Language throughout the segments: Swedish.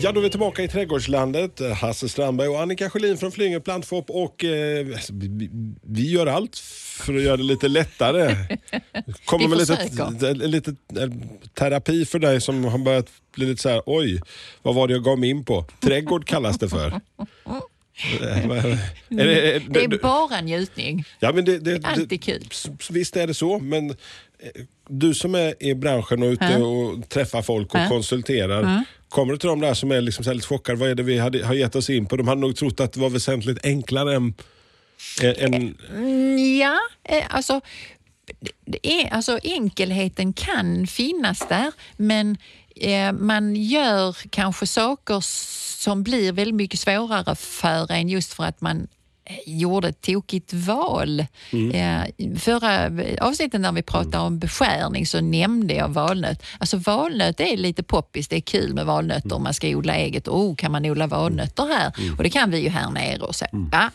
Ja, då är vi tillbaka i trädgårdslandet. Hasse Strandberg och Annika Sjölin från Flyinge Plantshop och eh, vi, vi gör allt för att göra det lite lättare. Kommer med lite, lite eh, terapi för dig som har börjat bli lite så här, oj, vad var det jag gav mig in på? Trädgård kallas det för. Det- är- Det bara njutning. Ja, men det, det, Alltid kul. Visst är det så, men du som är i branschen och ute Ja. och träffar folk och Ja. konsulterar. Kommer du till de där som är liksom lite chockade? Vad är det vi hade, har gett oss in på? De hade nog trott att det var väsentligt enklare än... än Mm, Ja, eh, alltså, det- är, alltså enkelheten kan finnas där men eh, man gör kanske saker som blir väldigt mycket svårare för en just för att man gjorde ett tokigt val. Eh, förra avsnittet när vi pratade om beskärning så nämnde jag valnöt. Alltså valnöt är lite poppis, det är kul med valnötter om man ska odla eget. Oh, kan man odla valnötter här? Och det kan vi ju här nere och så. Ja.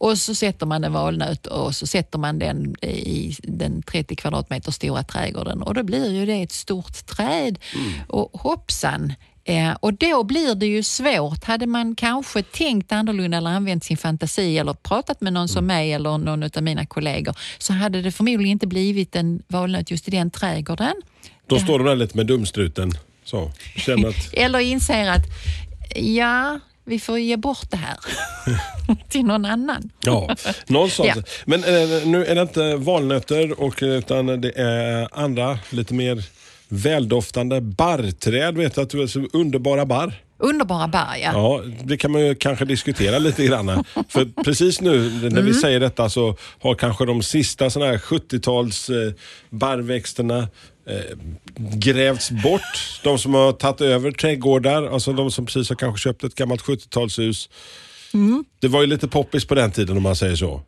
Och så sätter man en valnöt och så sätter man den i den 30 kvadratmeter stora trädgården och då blir ju det ett stort träd. Och hoppsan, Eh, och då blir det ju svårt. Hade man kanske tänkt annorlunda eller använt sin fantasi eller pratat med någon som mig eller någon av mina kollegor så hade det förmodligen inte blivit en valnöt just i den trädgården. då står de där lite med dumstruten. Så, känner att... Eller inser att ja, vi får ge bort det här till någon annan. Ja, någon sånt. Ja. Men eh, nu är det inte valnötter och, utan det är andra lite mer väldoftande barrträd. Vet att du är så underbara barr? Underbara bär, ja. Ja, det kan man ju kanske diskutera lite grann. För precis nu när Mm. vi säger detta så har kanske de sista såna här 70-tals eh, barrväxterna eh, grävts bort. De som har tagit över trädgårdar, alltså de som precis har kanske köpt ett gammalt 70-talshus. Mm. Det var ju lite poppis på den tiden om man säger så.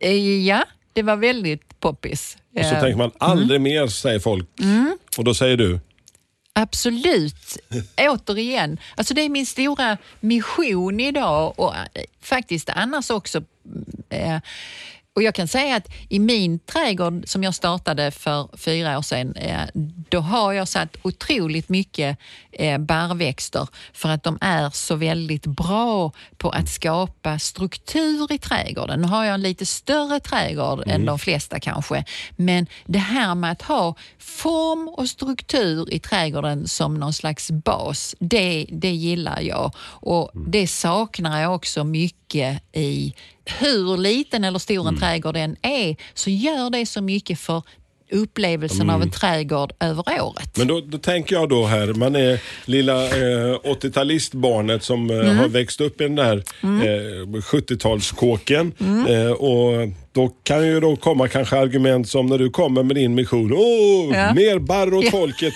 Eh, Ja, det var väldigt poppis. Och så Eh, tänker man aldrig mer, säger folk. Mm. Och då säger du? Absolut. Återigen, alltså det är min stora mission idag och eh, faktiskt annars också. Eh, och jag kan säga att i min trädgård som jag startade för fyra år sedan, eh, då har jag satt otroligt mycket eh, barrväxter för att de är så väldigt bra på att skapa struktur i trädgården. Nu har jag en lite större trädgård än de flesta kanske, men det här med att ha form och struktur i trädgården som någon slags bas, det, det gillar jag. Och det saknar jag också mycket i hur liten eller stor en trädgård än är, så gör det så mycket för upplevelsen av en trädgård över året. Men då, då tänker jag då här, man är lilla eh, 80-talistbarnet som eh, har växt upp i den där eh, 70-talskåken. Eh, och då kan ju då komma kanske argument som när du kommer med din mission. Åh, Ja. mer barr åt folket.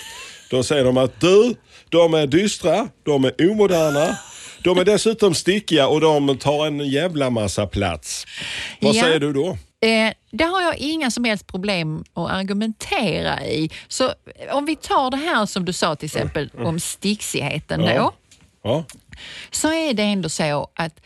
Då säger de att du, de är dystra, de är omoderna. De är dessutom stickiga och de tar en jävla massa plats. Vad Ja. säger du då? Eh, det har jag inga som helst problem att argumentera i. Så eh, om vi tar det här som du sa till exempel om stixigheten Ja. då. Ja. så är det ändå så att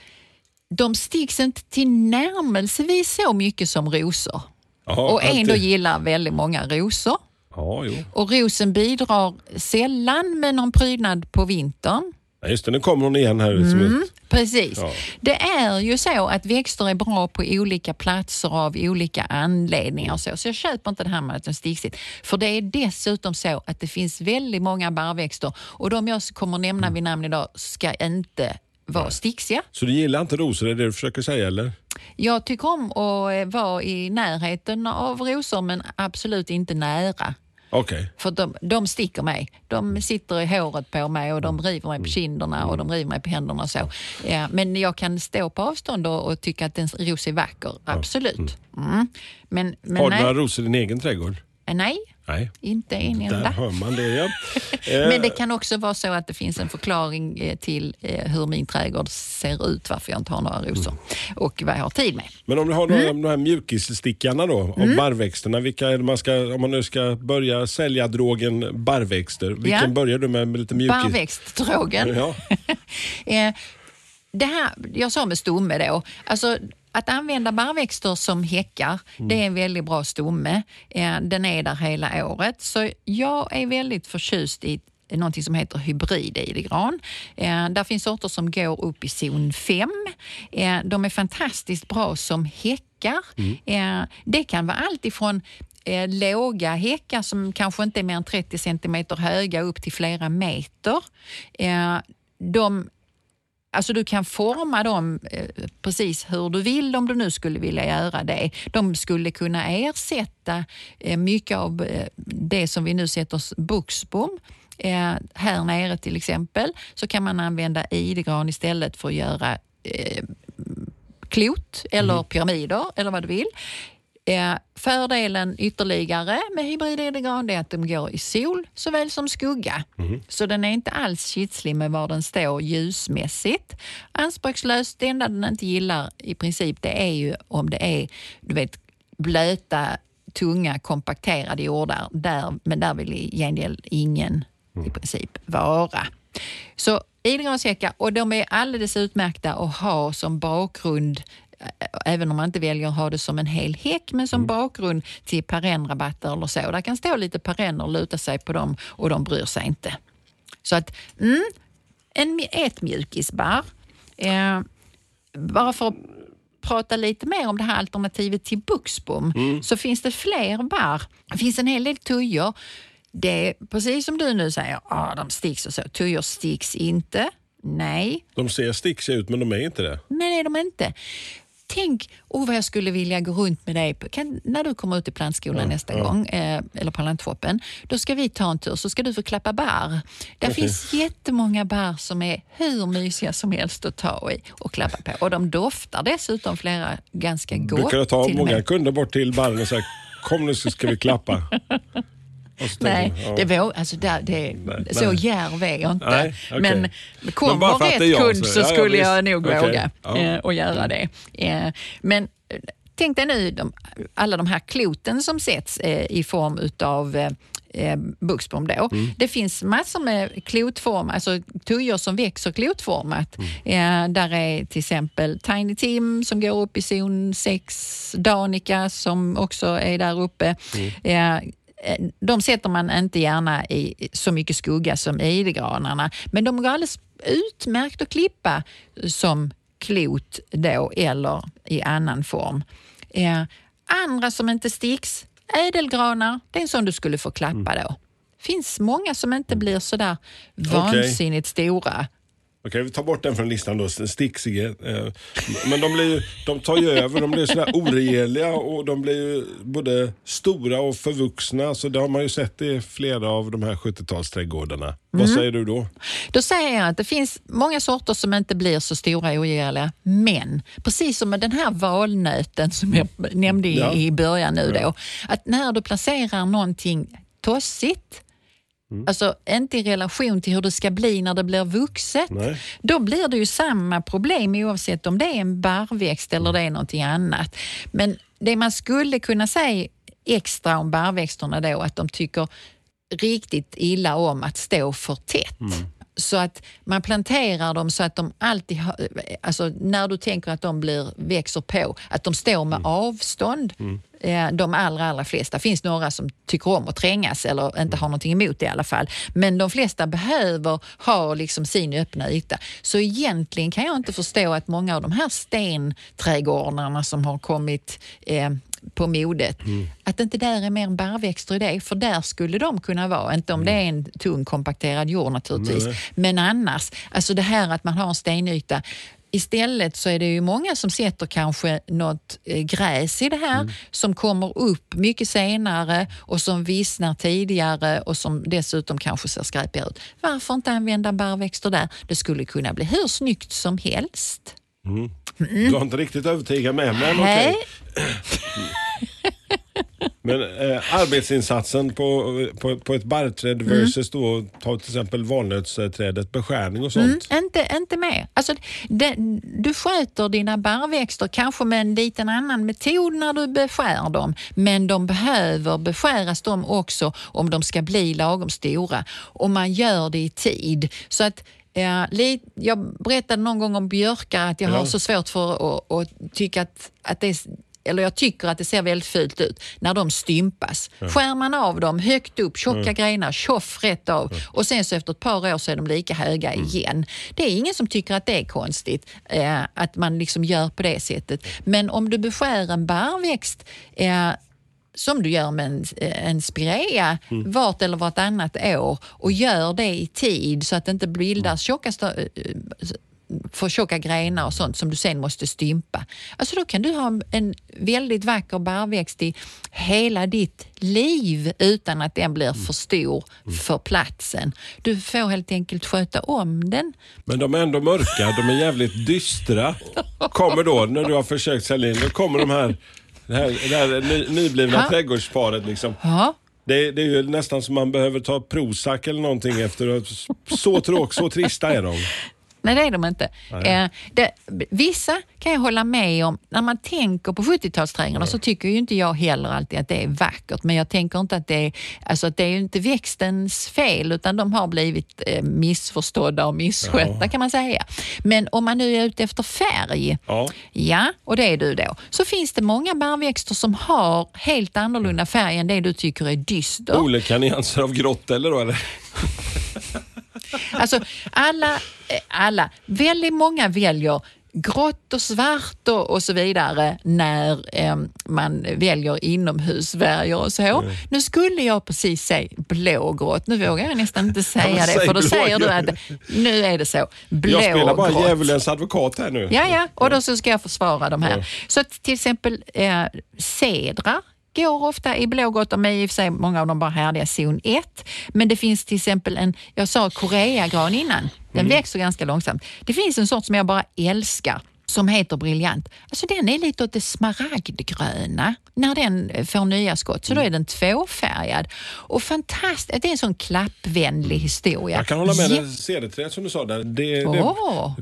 de sticks inte till närmelsevis så mycket som rosor. Ja, och ändå alltid. gillar väldigt många rosor. Ja. Och rosen bidrar sällan med någon prydnad på vintern. Ja, just det, nu kommer hon igen här. Mm. ett, Precis. Ja. Det är ju så att växter är bra på olika platser av olika anledningar. Så, så jag köper inte det här med att de sticksigt. För det är dessutom så att det finns väldigt många barrväxter och de jag kommer nämna vid namn idag ska inte vara sticksiga. så du gillar inte rosor, är det det du försöker säga eller? Jag tycker om att vara i närheten av rosor men absolut inte nära. Okej. För de, de sticker mig. De sitter i håret på mig och de river mig på kinderna och de river mig på händerna och så. Ja, men jag kan stå på avstånd och, och tycka att en ros är vacker. Absolut. Mm. Men, men Har du några rosor i din egen trädgård? nej, Nej, Inte en där enda. hör man det ja. Eh, Men det kan också vara så att det finns en förklaring eh, till eh, hur min trädgård ser ut, varför jag inte har några rosor och vad jag har tid med. Men om du har Mm. de, här mjukisstickarna då, av barrväxterna. Vilka är man ska, om man nu ska börja sälja drogen barrväxter, vilken Ja. börjar du med, med lite mjukis? Barrväxtdrogen. Ja. Det här, jag sa med stomme då, alltså att använda barrväxter som häckar, det är en väldigt bra stomme. Den är där hela året. Så jag är väldigt förtjust i någonting som heter hybrid idegran. Eh, där finns sorter som går upp i zon 5. Eh, de är fantastiskt bra som häckar. Eh, det kan vara allt ifrån eh, låga häckar som kanske inte är mer än 30 centimeter höga upp till flera meter. De Alltså du kan forma dem eh, precis hur du vill om du nu skulle vilja göra det. De skulle kunna ersätta eh, mycket av eh, det som vi nu sätter buxbom. Här nere till exempel så kan man använda idegran istället för att göra klot eller pyramider eller vad du vill. Fördelen ytterligare med hybrid-idegran är att de går i sol såväl som skugga. Så den är inte alls kitslig med var den står ljusmässigt. Anspråkslös, det enda den inte gillar i princip det är ju om det är du vet, blöta, tunga, kompakterade jordar. Där, men där vill i gengäld ingen i princip vara. Så idrottshäckar, och de är alldeles utmärkta att ha som bakgrund Även om man inte väljer att ha det som en hel häck, men som bakgrund till perennrabatter eller så. Där kan stå lite perenner, luta sig på dem och de bryr sig inte. Så att, mm, en, ett mjukisbarr. Eh, bara för att prata lite mer om det här alternativet till buxbom så finns det fler barr. Det finns en hel del tujor. Det är precis som du nu säger, ah, de sticks och så. Tujor sticks inte. Nej, De ser stixiga ut men de är inte det. Nej, är de inte. Tänk oh, vad jag skulle vilja gå runt med dig. Kan, när du kommer ut i plantskolan nästa gång, eh, eller på lantshoppen, då ska vi ta en tur så ska du få klappa bär. Det finns jättemånga bär som är hur mysiga som helst att ta i och klappa på. Och de doftar dessutom flera ganska gott. Brukar du ta till och många kunder bort till barren och säga kom nu så ska vi klappa? Nej, jag, det ja. våg, alltså där, det, Nej, så nej. djärv är jag inte. Nej, okej. Men kommer det rätt jag kund så- så, ja, ja, skulle jag visst. nog Okej. våga Ja. eh, och göra det. Eh, men eh, tänk dig nu de, alla de här kloten som sätts eh, i form utav eh, eh, buxbom då. Mm. Det finns massor med klotform, alltså tujor som växer klotformat. Mm. Eh, där är till exempel Tiny Tim som går upp i zon 6, Danica som också är där uppe. Mm. Eh, de sätter man inte gärna i så mycket skugga som idegranarna, men de går alldeles utmärkt att klippa som klot då eller i annan form. Eh, andra som inte sticks, ädelgranar, det är en sån du skulle få klappa då. finns många som inte blir sådär vansinnigt stora. Okej, vi tar bort den från listan då, stixiga. Eh, Men de, blir, de tar ju över, de blir sådär oregeliga och de blir ju både stora och förvuxna. Så det har man ju sett i flera av de här 70-talsträdgårdarna. Vad säger du då? Då säger jag att det finns många sorter som inte blir så stora och ogärliga. Men precis som med den här valnöten som jag nämnde i, Ja. i början nu då. Att när du placerar någonting tossigt, alltså inte i relation till hur det ska bli när det blir vuxet, Nej. då blir det ju samma problem oavsett om det är en barrväxt eller det är någonting annat. Men det man skulle kunna säga extra om barrväxterna då, att de tycker riktigt illa om att stå för tätt. Så att man planterar dem så att de alltid, alltså när du tänker att de blir, växer på, att de står med avstånd. Eh, De allra, allra flesta. finns några som tycker om att trängas eller inte har någonting emot det i alla fall. Men de flesta behöver ha liksom sin öppna yta. Så egentligen kan jag inte förstå att många av de här stenträdgårdarna som har kommit eh, på modet, att inte där är mer barrväxter i det, för där skulle de kunna vara. Inte om det är en tung kompakterad jord naturligtvis, men annars. Alltså det här att man har en stenyta. Istället så är det ju många som sätter kanske något eh, gräs i det här som kommer upp mycket senare och som vissnar tidigare och som dessutom kanske ser skräpigare ut. Varför inte använda barrväxter där? Det skulle kunna bli hur snyggt som helst. Du har inte riktigt övertygat mig, men okej. Men eh, arbetsinsatsen på, på, på ett barrträd Mm. versus då ta till exempel valnötsträdet, beskärning och sånt. Mm, inte, inte mer. Alltså, det, du sköter dina barrväxter kanske med en liten annan metod när du beskär dem, men de behöver beskäras de också om de ska bli lagom stora. Och man gör det i tid. Så att Ja, jag berättade någon gång om björkar att jag har så svårt för att, att tycka att, att det är eller jag tycker att det ser väldigt fult ut när de stympas. Skär man av dem högt upp, tjocka grenar, tjoff rätt av. Och sen så efter ett par år så är de lika höga igen. Det är ingen som tycker att det är konstigt eh, att man liksom gör på det sättet. Men om du beskär en barrväxt eh, som du gör med en, en spirea vart eller vartannat år och gör det i tid så att det inte bildas tjocka, sta- eh, för tjocka grenar och sånt som du sen måste stympa. Alltså då kan du ha en väldigt vacker barrväxt i hela ditt liv utan att den blir för stor för platsen. Du får helt enkelt sköta om den. Men de är ändå mörka, de är jävligt dystra. Kommer då, när du har försökt sälja in, då kommer de här, det här, det här ny, nyblivna Ja. trädgårdsparet liksom. Det, det är ju nästan som man behöver ta Prozac eller någonting efter. Så tråk, så trista är de. Nej, det är de inte. Eh, det, vissa kan jag hålla med om. När man tänker på 70-talsträdgårdarna så tycker ju inte jag heller alltid att det är vackert. Men jag tänker inte att det är, alltså att det är inte växtens fel utan de har blivit eh, missförstådda och misskötta kan man säga. Men om man nu är ute efter färg, Ja. ja, och det är du då, så finns det många barrväxter som har helt annorlunda färg än det du tycker är dyster. Olika nyanser av grått eller då eller? Alltså alla, eh, alla, väldigt många väljer grått och svart och, och så vidare när eh, man väljer inomhusfärger och så. Nu skulle jag precis säga blågrått. Nu vågar jag nästan inte säga det för då säger du blågrått. att nu är det så. Jag spelar bara Blågrått. djävulens advokat här nu. Ja, ja, och då så ska jag försvara de här. Så att till exempel eh, cedrar går ofta i blågrått. De är i och för sig många av dem bara härdiga zon 1. Men det finns till exempel en, jag sa koreagran innan, den växer ganska långsamt. Det finns en sort som jag bara älskar som heter Briljant. Alltså den är lite åt det smaragdgröna när den eh, får nya skott. Så då är den tvåfärgad. Och fantastiskt, det är en sån klappvänlig historia. Jag kan hålla med Ja. dig, cederträd som du sa där. Det, det,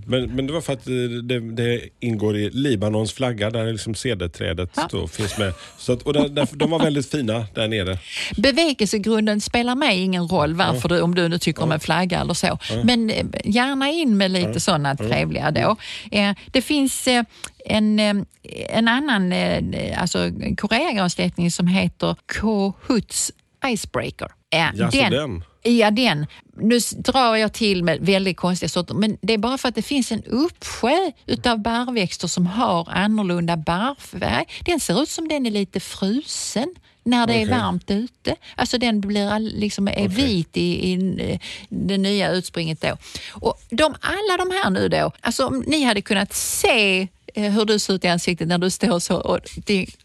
men, men det var för att det, det ingår i Libanons flagga där liksom cederträdet Ja. finns med. Så att, och där, där, de var väldigt fina där nere. Bevekelsegrunden spelar mig ingen roll varför du, om du nu tycker om en flagga eller så. Men eh, gärna in med lite sådana trevliga då. Eh, Det finns eh, en, eh, en annan eh, alltså, koreagransläckning som heter Kohuts Icebreaker. Eh, Jaså, den? Ja, den. Nu drar jag till med väldigt konstiga sorter, men det är bara för att det finns en uppsjö utav barrväxter som har annorlunda barrfärg. Den ser ut som den är lite frusen när det är Okej. varmt ute. Alltså den blir liksom är vit i, i eh, det nya utspringet då. Och de, alla de här nu då, alltså om ni hade kunnat se eh, hur du ser ut i ansiktet när du står så och,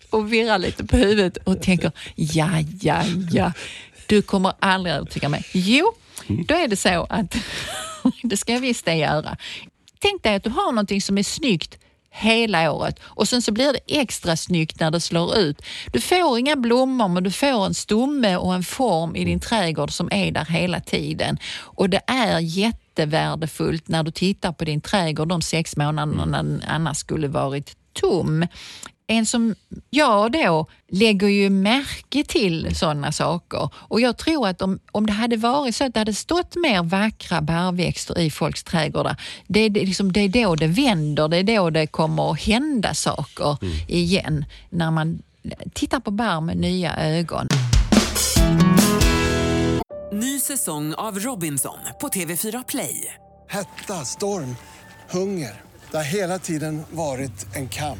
och virrar lite på huvudet och tänker ja, ja, ja. Du kommer aldrig övertyga mig. Jo, då är det så att det ska jag visst det göra. Tänk dig att du har någonting som är snyggt hela året och sen så blir det extra snyggt när det slår ut. Du får inga blommor men du får en stomme och en form i din trädgård som är där hela tiden. Och det är jättevärdefullt när du tittar på din trädgård de sex månaderna när den annars skulle varit tom. En som jag då lägger ju märke till sådana saker och jag tror att om, om det hade varit så att det hade stått mer vackra barrväxter i folks trädgårdar, det, är- det, liksom, det är då det vänder, det är då det kommer att hända saker igen när man tittar på barr med nya ögon. Ny säsong av Robinson på TV4 Play. Hetta, storm, hunger. Det har hela tiden varit en kamp.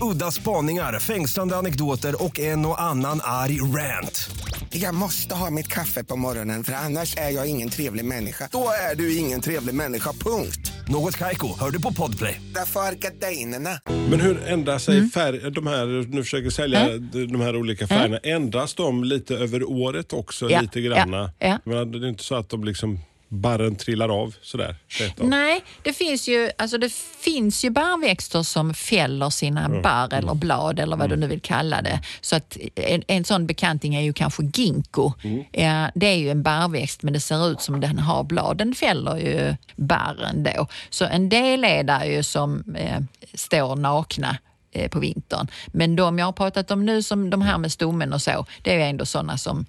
Udda spaningar, fängslande anekdoter och en och annan arg rant. Jag måste ha mitt kaffe på morgonen för annars är jag ingen trevlig människa. Då är du ingen trevlig människa, punkt. Något Kaiko, hör du på Podplay. Därför är gardinerna. Men hur ändrar sig färg, de här, nu försöker sälja de här olika färgerna, ändras de lite över året också? Ja, lite granna? ja, ja. Men det är inte så att de liksom barren trillar av sådär? av? Nej, det finns ju, alltså det finns ju barrväxter som fäller sina barr eller blad eller vad du nu vill kalla det. Så att en, en sån bekanting är ju kanske ginkgo. Ja, det är ju en barrväxt men det ser ut som den har blad. Den fäller ju barren då. Så en del är där ju som eh, står nakna eh, på vintern. Men de jag har pratat om nu, som de här med stommen och så, det är ju ändå sådana som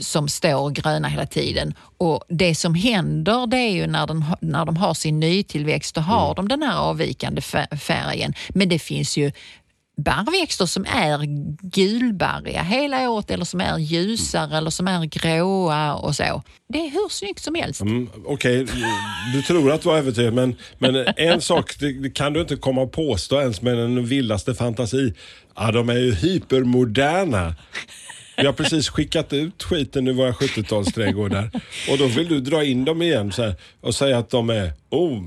som står gröna hela tiden. Och Det som händer det är ju när, den, när de har sin nytillväxt, då har de den här avvikande fär- färgen. Men det finns ju barrväxter som är gulbarriga hela året eller som är ljusare eller som är gråa och så. Det är hur snyggt som helst. Mm, Okej, du tror att du var övertygad men, men en sak det kan du inte komma och påstå ens med den vildaste fantasi. Ja, de är ju hypermoderna. Vi har precis skickat ut skiten ur våra 70-talsträdgårdar och då vill du dra in dem igen så här, och säga att de är oh,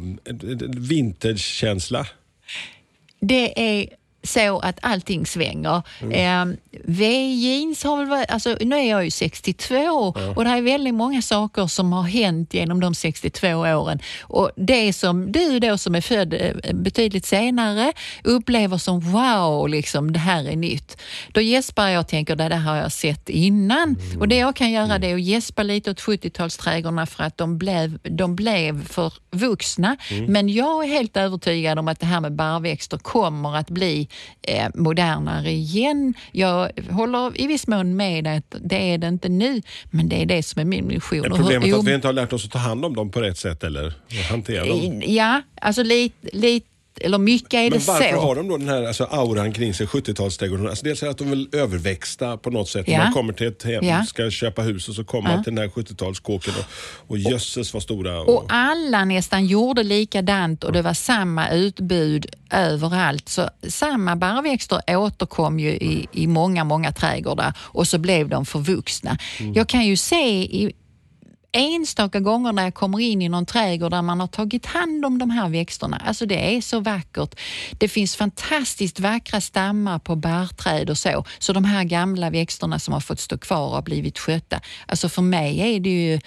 vintage-känsla. det är så att allting svänger. Eh, V-jeans har väl varit, alltså nu är jag ju 62 och det är väldigt många saker som har hänt genom de 62 åren. Och det som du då som är född eh, betydligt senare upplever som wow, liksom, det här är nytt. Då gäspar jag och tänker det där har jag sett innan. Och det jag kan göra det är att gäspa lite åt 70-talsträdgårdarna för att de blev, de blev för vuxna. Men jag är helt övertygad om att det här med barrväxter kommer att bli eh, modernare igen. Jag håller i viss mån med att det är det inte nu, men det är det som är min mission. Är hur- problemet jo, att vi inte har lärt oss att ta hand om dem på rätt sätt eller hantera dem? Ja, alltså lite, lite eller mycket är Men det varför så. har de då den här alltså, auran kring sig, 70-talsträdgården? Alltså, dels är att de vill överväxta på något sätt. Ja. Man kommer till ett hem, Ja. ska köpa hus och så kommer man till den här 70-talskåken och, och jösses vad stora. Och, Och alla nästan gjorde likadant och det var samma utbud överallt. Så samma barrväxter återkom ju i, i många, många trädgårdar och så blev de förvuxna. Jag kan ju se i enstaka gånger när jag kommer in i någon trädgård där man har tagit hand om de här växterna. Alltså det är så vackert. Det finns fantastiskt vackra stammar på barrträd och så. Så de här gamla växterna som har fått stå kvar har blivit skötta. Alltså för mig är det ju,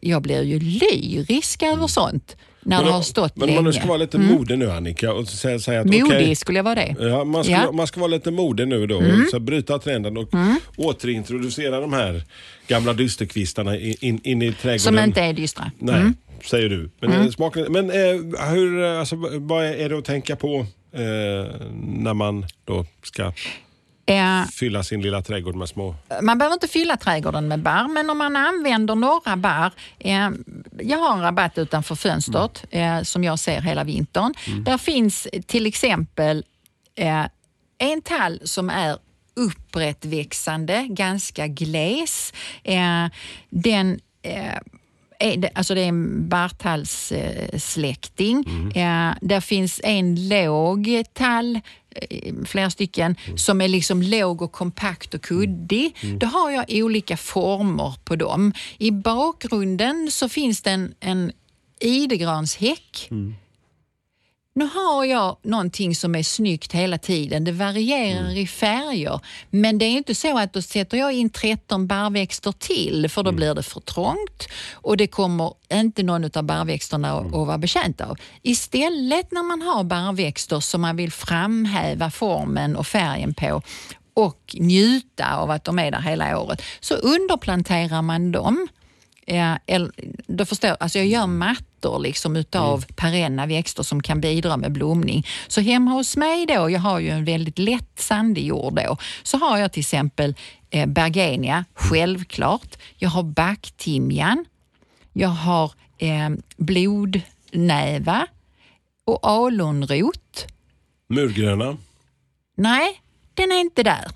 jag blir ju lyrisk över sånt. När det har stått men länge. man ska vara lite modig nu Annika och säga, säga att Modig skulle jag vara det. Ja, man, ska, Ja. Mm. man ska vara lite modig nu då. Så bryta trenden och återintroducera de här gamla dysterkvistarna in, in, in i trädgården. Som inte är dystra. Nej, säger du. Men, mm. smaken, men eh, hur, eh, alltså, vad är det att tänka på eh, när man då ska Eh, fylla sin lilla trädgård med små... man behöver inte fylla trädgården med barr, men om man använder några barr. Eh, jag har en rabatt utanför fönstret eh, som jag ser hela vintern. Där finns till exempel eh, en tall som är upprättväxande, ganska gles. Eh, den eh, alltså det är en barrtallssläkting. Eh, där finns en låg tall, eh, flera stycken, som är liksom låg och kompakt och kuddig. Då har jag olika former på dem. I bakgrunden så finns det en, en idegranshäck. Nu har jag någonting som är snyggt hela tiden. Det varierar i färger. Men det är inte så att då sätter jag in 13 barrväxter till för då blir det för trångt och det kommer inte någon av barrväxterna att, att vara betjänt av. Istället när man har barrväxter som man vill framhäva formen och färgen på och njuta av att de är där hela året så underplanterar man dem. Ja, eller, då förstår, alltså jag gör mattor liksom utav perenna växter som kan bidra med blomning. Så hemma hos mig då, jag har ju en väldigt lätt sandig jord då, så har jag till exempel eh, bergenia, självklart. Jag har backtimjan. Jag har eh, blodnäva och alunrot. Murgröna. Nej, den är inte där.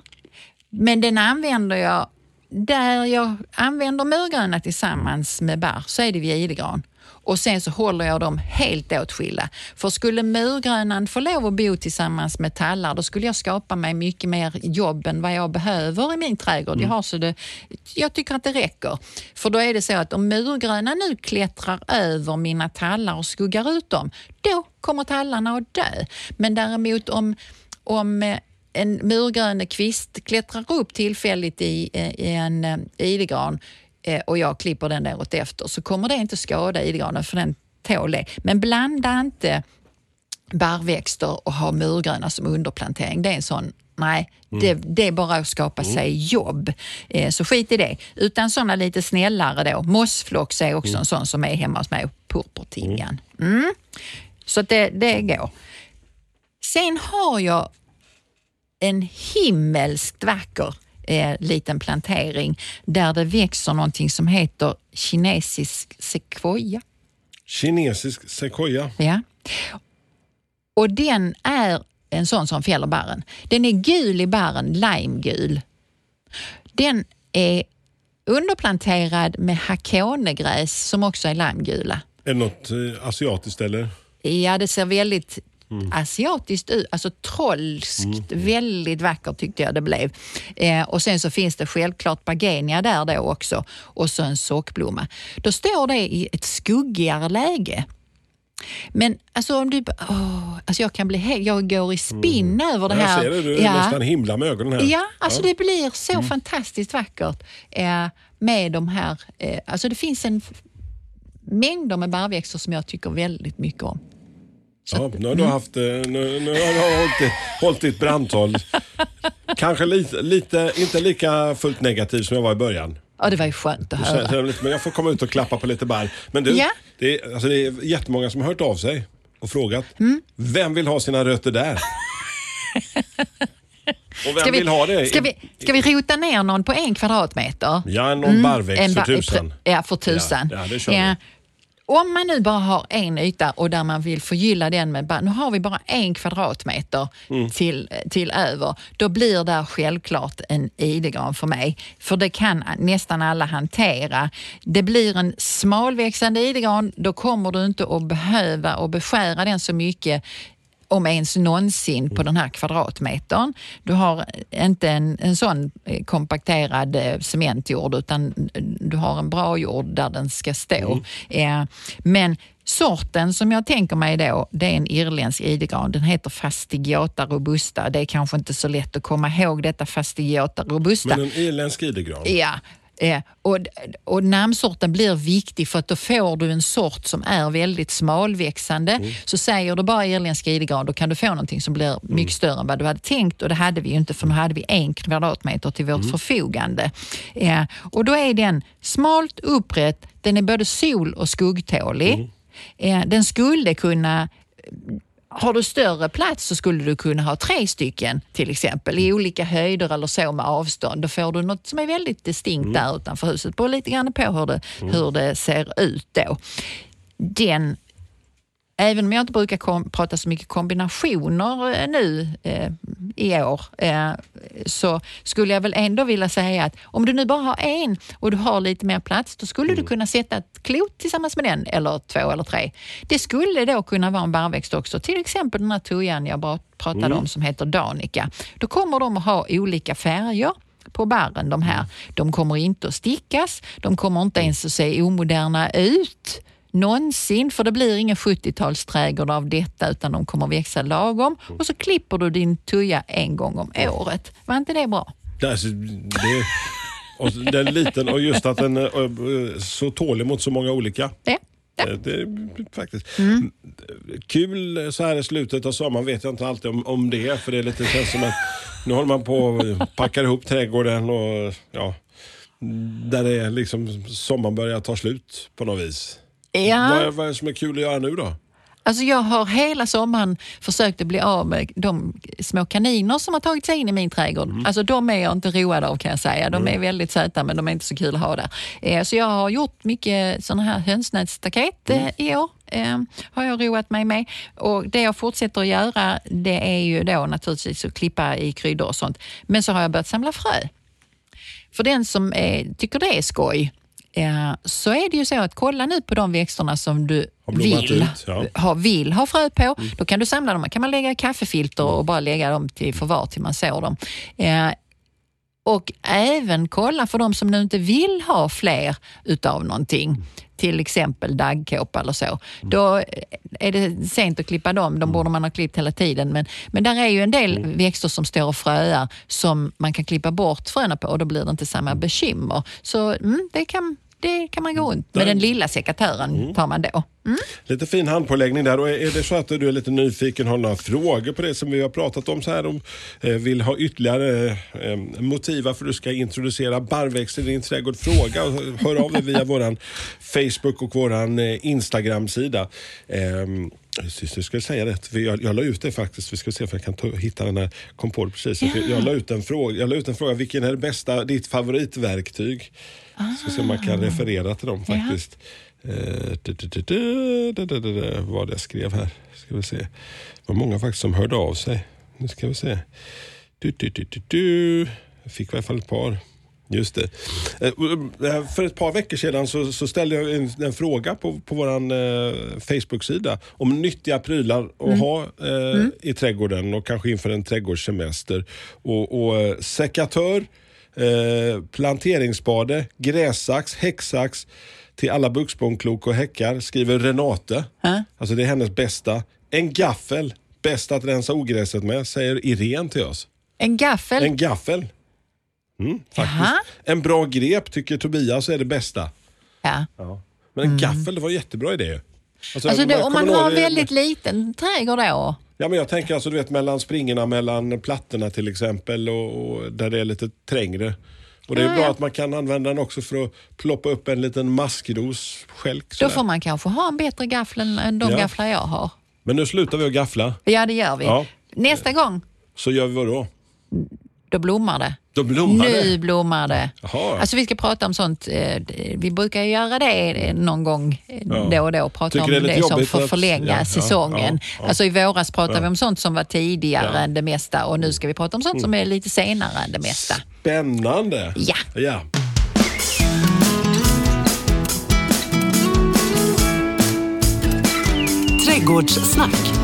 Men den använder jag där jag använder murgröna tillsammans med barr så är det vid idegran. Och sen så håller jag dem helt åtskilda. För skulle murgrönan få lov att bo tillsammans med tallar, då skulle jag skapa mig mycket mer jobb än vad jag behöver i min trädgård. Jag, har så det, jag tycker att det räcker. För då är det så att om murgröna nu klättrar över mina tallar och skuggar ut dem, då kommer tallarna att dö. Men däremot om, om eh, en murgrön kvist klättrar upp tillfälligt i, eh, i en eh, idegran eh, och jag klipper den däråt efter så kommer det inte skada idegranen för den tål det. Men blanda inte barrväxter och ha murgröna som underplantering. Det är en sån Nej, det, det är bara att skapa sig jobb. Eh, så skit i det. Utan såna lite snällare då. Mossflox är också en sån som är hemma hos mig. Purpurtingan. Mm. Så att det, det går. Sen har jag en himmelskt vacker eh, liten plantering där det växer någonting som heter kinesisk sequoia. Kinesisk sequoia. Ja. Och den är en sån som fäller barren. Den är gul i barren, limegul. Den är underplanterad med hakonegräs som också är limegula. Är det något eh, asiatiskt eller? Ja, det ser väldigt asiatiskt ut, alltså trollskt, väldigt vackert tyckte jag det blev. Eh, och sen så finns det självklart bagenia där då också och så en sockblomma. Då står det i ett skuggigare läge. Men alltså om du... åh, alltså jag kan bli helt... Jag går i spinn över det Jag här. ser det, du Ja. nästan himlar med ögonen här. Ja, alltså det blir så fantastiskt vackert eh, med de här... Eh, alltså det finns en mängder med barrväxter som jag tycker väldigt mycket om. Ja, nu har du haft, eh, nu, nu har du hållit, hållit ditt brandtal. Kanske lite, lite, inte lika fullt negativ som jag var i början. Ja, det var ju skönt att höra. lite- Men jag får komma ut och klappa på lite barr. Men du, Ja. det, är, alltså det är jättemånga som har hört av sig och frågat. Mm. Vem vill ha sina rötter där? och vem Ska vi, vill ha det? Ska vi, ska vi rota ner någon på en kvadratmeter? Ja, någon barrväxt En för ba- tusan. Ja, för tusan. Ja, ja, det kör vi. Om man nu bara har en yta och där man vill förgylla den med nu har vi bara en kvadratmeter Mm. till, till över, då blir det självklart en idegran för mig. För det kan nästan alla hantera. Det blir en smalväxande idegran, då kommer du inte att behöva att beskära den så mycket om ens någonsin på den här kvadratmetern. Du har inte en, en sån eh, kompakterad eh, cementjord utan du har en bra jord där den ska stå. Eh, men sorten som jag tänker mig då, det är en irländsk idegran. Den heter Fastigiata robusta. Det är kanske inte så lätt att komma ihåg detta Fastigiata robusta. Men en irländsk idegran. Ja. Eh, och, och namnsorten blir viktig för att då får du en sort som är väldigt smalväxande. Mm. Så säger du bara irländska idegran, då kan du få någonting som blir mycket större än vad du hade tänkt och det hade vi ju inte för nu hade vi en kvadratmeter till Mm. vårt förfogande. Eh, och då är den smalt upprätt, den är både sol och skuggtålig. Mm. Eh, den skulle kunna har du större plats så skulle du kunna ha tre stycken till exempel i olika höjder eller så med avstånd. Då får du något som är väldigt distinkt där utanför huset. Beror lite grann på hur det, hur det ser ut då. Den, även om jag inte brukar prata så mycket kombinationer eh, nu eh, i år eh, så skulle jag väl ändå vilja säga att om du nu bara har en och du har lite mer plats då skulle du kunna sätta ett klot tillsammans med den eller två eller tre. Det skulle då kunna vara en barrväxt också, till exempel den här tujan jag bara pratade om som heter Danica. Då kommer de att ha olika färger på barren de här. De kommer inte att stickas, de kommer inte ens att se omoderna ut någonsin, för det blir ingen 70-talsträdgård av detta utan de kommer växa lagom och så klipper du din tuja en gång om året. Var inte det bra? Det, alltså, det, och den är liten och just att den är eh, så tålig mot så många olika. Ja. Ja. Eh, Det faktiskt. Kul så här i slutet av sommaren vet jag inte alltid om, om det för det är lite känns som att nu håller man på och packar ihop trädgården och ja, där det är liksom sommaren börjar ta slut på något vis. Ja. Vad, är, vad är det som är kul att göra nu då? Alltså jag har hela sommaren försökt att bli av med de små kaniner som har tagit sig in i min trädgård. Alltså de är jag inte road av kan jag säga. De är väldigt söta men de är inte så kul att ha där. Eh, så jag har gjort mycket sådana här hönsnätsstaket eh, i år. Eh, har jag roat mig med. Och det jag fortsätter att göra det är ju då naturligtvis att klippa i kryddor och sånt. Men så har jag börjat samla frö. för den som är, tycker det är skoj, eh, så är det ju så att kolla nu på de växterna som du vill, ut, ja. ha, vill ha frö på. Då kan du samla dem. kan man lägga i kaffefilter och bara lägga dem till förvar till man sår dem. Och även kolla för de som nu inte vill ha fler utav någonting, till exempel daggkåpa eller så. Då är det sent att klippa dem, de borde man ha klippt hela tiden. Men, men där är ju en del växter som står och fröar som man kan klippa bort fröna på och då blir det inte samma bekymmer. Så mm, det, kan, det kan man gå runt. Med den lilla sekatören tar man då. Mm. Lite fin handpåläggning där. Och är det så att du är lite nyfiken, har några frågor på det som vi har pratat om så här och eh, vill ha ytterligare eh, motiv varför du ska introducera barrväxter i din trädgård, fråga hör av dig via våran Facebook och våran eh, Instagram-sida. Jag ska säga för jag, jag la ut det faktiskt. Vi ska se om jag kan ta, hitta den här, kom på det precis. Jag, jag, la ut en fråga, jag la ut en fråga, vilken är det bästa, ditt favoritverktyg? Så, så man kan ah. referera till dem faktiskt. Vad jag skrev här. Ska vi se. Det var många faktiskt som hörde av sig. Nu ska vi se. Du, du, du, du, du. Jag fick i alla fall ett par. Just det. Eh, eh, för ett par veckor sedan så, så ställde jag en, en, fråga på, på vår eh, Facebook-sida om nyttiga prylar att mm. ha eh, mm. i trädgården och kanske inför en trädgårdssemester. Och, och eh, sekatör eh, planteringsspade, grässax, häcksax till alla buxbomklok och häckar skriver Renate. Alltså det är hennes bästa. En gaffel, bäst att rensa ogräset med, säger Irene till oss. En gaffel. En gaffel. Mm, faktiskt. Jaha. En bra grep tycker Tobias är det bästa. Ja. Men en gaffel, det var en jättebra idé. Alltså, Alltså det, om man har det- väldigt liten trädgård då. Ja, men jag tänker alltså du vet mellan springorna mellan plattorna till exempel och, och där det är lite trängre. Och det är Ja, bra ja. att man kan använda den också för att ploppa upp en liten maskros skälk. Då får man kanske ha en bättre gaffel än- de Ja. gafflar jag har. Men nu slutar vi att gaffla. Ja, det gör vi. Nästa gång, Så gör vi vad då? då blommar det. Det. blommar det. Jaha. Alltså vi ska prata om sånt. eh, Vi brukar göra det eh, någon gång eh, Ja. då och då. Prata Tycker om det det, som får att- förlänga ja, säsongen. ja, ja. Alltså i våras pratade Ja. vi om sånt som var tidigare Ja. Mm. än det mesta och nu ska vi prata om sånt som är lite senare än det mesta. Spännande. Ja. ja. Trädgårdssnack.